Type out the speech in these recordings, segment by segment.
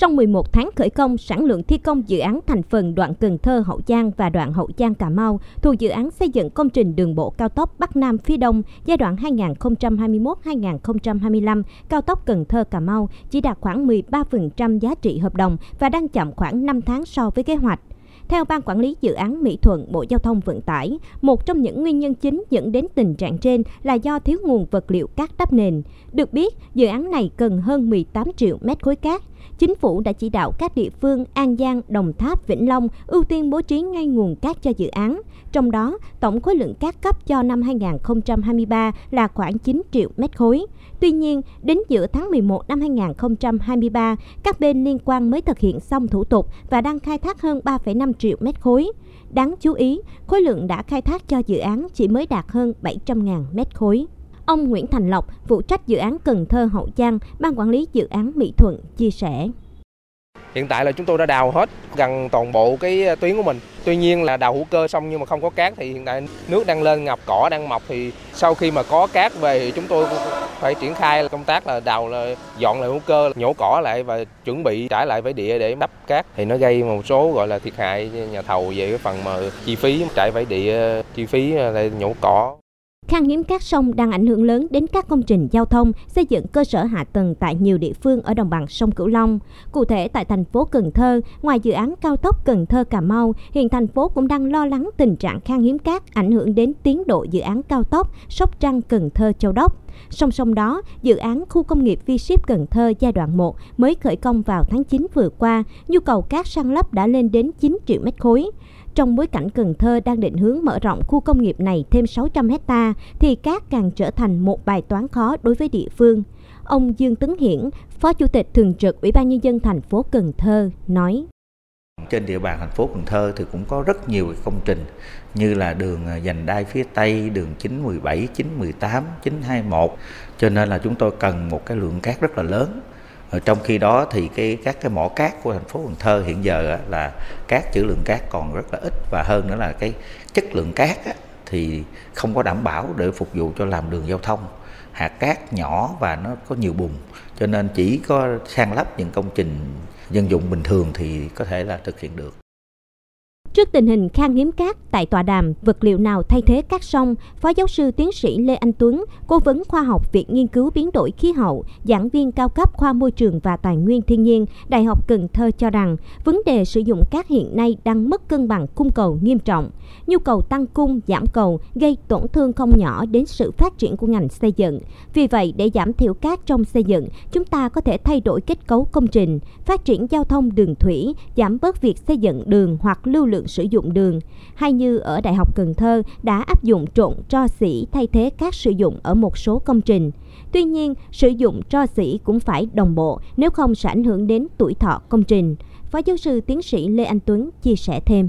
Sau 11 tháng khởi công, sản lượng thi công dự án thành phần đoạn Cần Thơ Hậu Giang và đoạn Hậu Giang Cà Mau thuộc dự án xây dựng công trình đường bộ cao tốc Bắc Nam phía Đông giai đoạn 2021-2025 cao tốc Cần Thơ Cà Mau chỉ đạt khoảng 13% giá trị hợp đồng và đang chậm khoảng 5 tháng so với kế hoạch. Theo Ban Quản lý Dự án Mỹ Thuận Bộ Giao thông Vận tải, một trong những nguyên nhân chính dẫn đến tình trạng trên là do thiếu nguồn vật liệu cát đắp nền. Được biết, dự án này cần hơn 18 triệu mét khối cát. Chính phủ đã chỉ đạo các địa phương An Giang, Đồng Tháp, Vĩnh Long ưu tiên bố trí ngay nguồn cát cho dự án. Trong đó, tổng khối lượng cát cấp cho năm 2023 là khoảng 9 triệu mét khối. Tuy nhiên, đến giữa tháng 11 năm 2023, các bên liên quan mới thực hiện xong thủ tục và đang khai thác hơn 3,5 triệu mét khối. Đáng chú ý, khối lượng đã khai thác cho dự án chỉ mới đạt hơn 700.000 mét khối. Ông Nguyễn Thành Lộc, phụ trách dự án Cần Thơ Hậu Giang, Ban Quản lý Dự án Mỹ Thuận, chia sẻ. Hiện tại là chúng tôi đã đào hết gần toàn bộ cái ờ, tuyến của mình. Tuy nhiên là đào hữu cơ xong nhưng mà không có cát thì hiện tại nước đang lên ngập cỏ đang mọc thì sau khi mà có cát về thì chúng tôi phải triển khai công tác là đào là dọn lại hữu cơ, nhổ cỏ lại và chuẩn bị trải lại với địa để đắp cát thì nó gây một số gọi là thiệt hại nhà thầu về cái phần mà chi phí trải vải địa chi phí ờ, nhổ cỏ Khan hiếm cát sông đang ảnh hưởng lớn đến các công trình giao thông, xây dựng cơ sở hạ tầng tại nhiều địa phương ở đồng bằng sông Cửu Long. Cụ thể tại thành phố Cần Thơ, ngoài dự án cao tốc Cần Thơ Cà Mau, hiện thành phố cũng đang lo lắng tình trạng khan hiếm cát ảnh hưởng đến tiến độ dự án cao tốc Sóc Trăng Cần Thơ Châu Đốc. Song song đó, dự án khu công nghiệp V Ship Cần Thơ giai đoạn 1 mới khởi công vào tháng 9 vừa qua, nhu cầu cát san lấp đã lên đến 9 triệu mét khối. Trong bối cảnh Cần Thơ đang định hướng mở rộng khu công nghiệp này thêm 600 hecta thì cát càng trở thành một bài toán khó đối với địa phương. Ông Dương Tấn Hiển, Phó Chủ tịch Thường trực Ủy ban Nhân dân thành phố Cần Thơ nói. Trên địa bàn thành phố Cần Thơ thì cũng có rất nhiều công trình như là đường à, dành đai phía Tây, đường 917, 918, 921 cho nên là chúng tôi cần một cái lượng cát rất là lớn ở trong khi đó thì cái, các cái mỏ cát của thành phố Cần Thơ hiện giờ là cát trữ lượng cát còn rất là ít. Và hơn nữa là cái chất lượng cát thì không có đảm bảo để phục vụ cho làm đường giao thông. Hạt cát nhỏ và nó có nhiều bùn, cho nên chỉ có san lấp những công trình dân dụng bình thường thì có thể là thực hiện được. Trước tình hình khan hiếm cát tại tọa đàm vật liệu nào thay thế cát sông, Phó giáo sư tiến sĩ Lê Anh Tuấn, cố vấn khoa học Viện Nghiên cứu biến đổi khí hậu, giảng viên cao cấp khoa môi trường và tài nguyên thiên nhiên, Đại học Cần Thơ cho rằng vấn đề sử dụng cát hiện nay đang mất cân bằng cung cầu nghiêm trọng. Nhu cầu tăng cung, giảm cầu gây tổn thương không nhỏ đến sự phát triển của ngành xây dựng. Vì vậy, để giảm thiểu cát trong xây dựng, chúng ta có thể thay đổi kết cấu công trình, phát triển giao thông đường thủy, giảm bớt việc xây dựng đường hoặc lưu lượng sử dụng đường, hay như ở Đại học Cần Thơ đã áp dụng trộn tro xỉ thay thế các sử dụng ở một số công trình. Tuy nhiên, sử dụng tro xỉ cũng phải đồng bộ nếu không sẽ ảnh hưởng đến tuổi thọ công trình. Phó giáo sư tiến sĩ Lê Anh Tuấn chia sẻ thêm.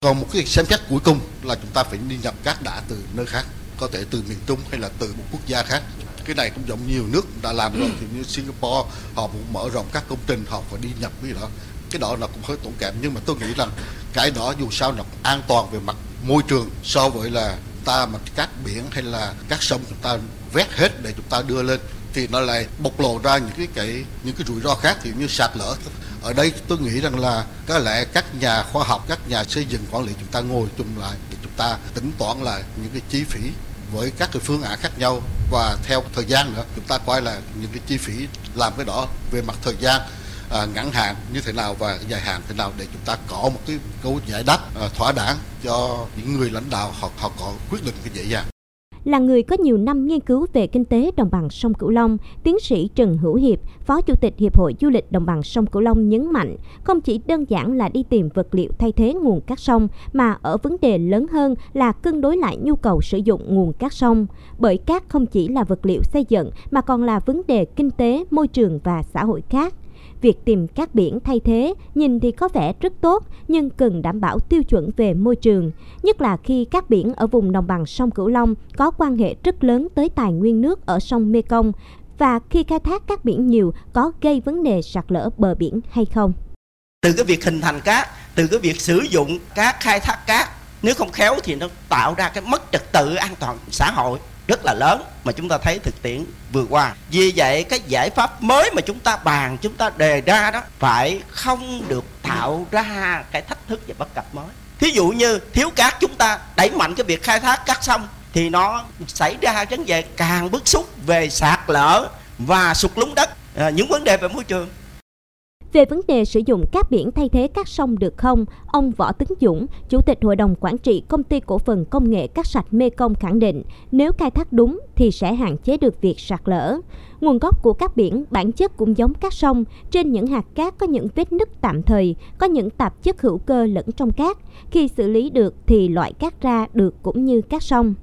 Còn một cái xem xét cuối cùng là chúng ta phải đi nhập cát đá từ nơi khác, có thể từ miền Trung hay là từ một quốc gia khác. Cái này cũng giống nhiều nước đã làm rồi, thì như Singapore họ cũng mở rộng các công trình họ phải đi nhập cái đó cái đó là cũng hơi tốn kém. Nhưng mà tôi nghĩ rằng cái đó dù sao nó an toàn về mặt môi trường so với là ta mà các biển hay là các sông chúng ta vét hết để chúng ta đưa lên, thì nó lại bộc lộ ra những cái cái, những cái rủi ro khác thì như sạt lở. Ở đây tôi nghĩ rằng là có lẽ các nhà khoa học, các nhà xây dựng quản lý chúng ta ngồi chung lại để chúng ta tính toán lại những cái chi phí với các cái phương án khác nhau. Và theo thời gian nữa, chúng ta coi là những cái chi phí làm cái đó về mặt thời gian à, ngắn hạn như thế nào và dài hạn thế nào để chúng ta có một cái câu giải đáp à, thỏa đáng cho những người lãnh đạo họ họ có quyết định cái dễ dàng là người có nhiều năm nghiên cứu về kinh tế đồng bằng sông Cửu Long, tiến sĩ Trần Hữu Hiệp, Phó Chủ tịch Hiệp hội Du lịch đồng bằng sông Cửu Long nhấn mạnh, không chỉ đơn giản là đi tìm vật liệu thay thế nguồn cát sông, mà ở vấn đề lớn hơn là cân đối lại nhu cầu sử dụng nguồn cát sông. Bởi cát không chỉ là vật liệu xây dựng mà còn là vấn đề kinh tế, môi trường và xã hội khác. Việc tìm các biển thay thế nhìn thì có vẻ rất tốt nhưng cần đảm bảo tiêu chuẩn về môi trường, nhất là khi các biển ở vùng đồng bằng sông Cửu Long có quan hệ rất lớn tới tài nguyên nước ở sông Mekong và khi khai thác các biển nhiều có gây vấn đề sạt lở bờ biển hay không. Từ cái việc hình thành cát, từ cái việc sử dụng cát khai thác cát nếu không khéo thì nó tạo ra cái mất trật tự an toàn xã hội rất là lớn mà chúng ta thấy thực tiễn vừa qua. Vì vậy cái giải pháp mới mà chúng ta bàn, chúng ta đề ra đó phải không được tạo ra cái thách thức và bất cập mới. Thí dụ như thiếu cát chúng ta đẩy mạnh cái việc khai thác cát sông thì nó xảy ra vấn đề càng bức xúc về sạt lở và sụt lún đất, à, những vấn đề về môi trường về vấn đề sử dụng cát biển thay thế các sông được không, ông Võ Tấn Dũng, Chủ tịch Hội đồng Quản trị Công ty Cổ phần Công nghệ Cát sạch Mê Công khẳng định nếu khai thác đúng thì sẽ hạn chế được việc sạt lở. Nguồn gốc của các biển bản chất cũng giống các sông, trên những hạt cát có những vết nứt tạm thời, có những tạp chất hữu cơ lẫn trong cát. Khi xử lý được thì loại cát ra được cũng như các sông.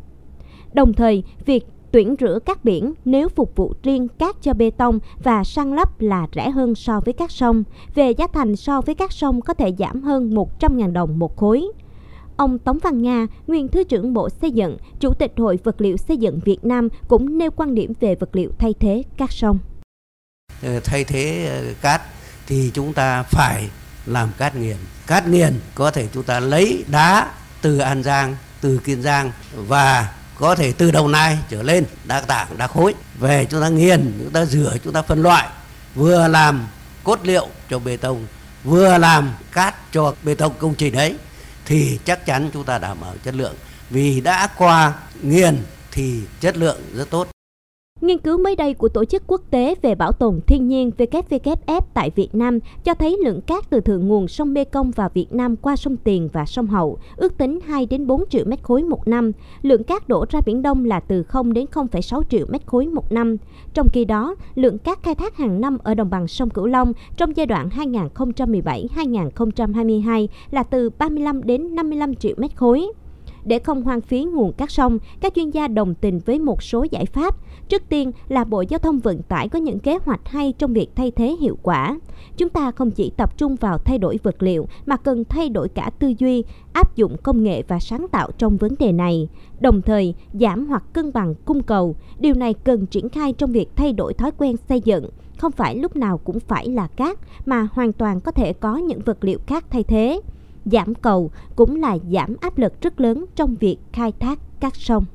Đồng thời, việc tuyển rửa cát biển nếu phục vụ riêng cát cho bê tông và săn lấp là rẻ hơn so với các sông. Về giá thành so với các sông có thể giảm hơn 100.000 đồng một khối. Ông Tống Văn Nga, nguyên Thứ trưởng Bộ Xây dựng, Chủ tịch Hội Vật liệu Xây dựng Việt Nam cũng nêu quan điểm về vật liệu thay thế các sông. Ờ, thay thế ờ, cát thì chúng ta phải làm cát nghiền. Cát nghiền có thể chúng ta lấy đá từ An Giang, từ Kiên Giang và có thể từ đầu nai trở lên, đa tảng đa khối, về chúng ta nghiền, chúng ta rửa, chúng ta phân loại, vừa làm cốt liệu cho bê tông, vừa làm cát cho bê tông công trình đấy, thì chắc chắn chúng ta đảm bảo chất lượng. Vì đã qua nghiền thì chất lượng rất tốt. Nghiên cứu mới đây của Tổ chức Quốc tế về Bảo tồn Thiên nhiên WWF tại Việt Nam cho thấy lượng cát từ thượng nguồn sông Mekong vào Việt Nam qua sông Tiền và sông Hậu ước tính 2 đến 4 triệu mét khối một năm. Lượng cát đổ ra Biển Đông là từ 0 đến 0,6 triệu mét khối một năm. Trong khi đó, lượng cát khai thác hàng năm ở đồng bằng sông Cửu Long trong giai đoạn 2017-2022 là từ 35 đến 55 triệu mét khối. Để không hoang phí nguồn cát sông, các chuyên gia đồng tình với một số giải pháp. Trước tiên là Bộ Giao thông Vận tải có những kế hoạch hay trong việc thay thế hiệu quả. Chúng ta không chỉ tập trung vào thay đổi vật liệu mà cần thay đổi cả tư duy, áp dụng công nghệ và sáng tạo trong vấn đề này. Đồng thời, giảm hoặc cân bằng cung cầu. Điều này cần triển khai trong việc thay đổi thói quen xây dựng. Không phải lúc nào cũng phải là cát mà hoàn toàn có thể có những vật liệu khác thay thế giảm cầu cũng là giảm áp lực rất lớn trong việc khai thác các sông.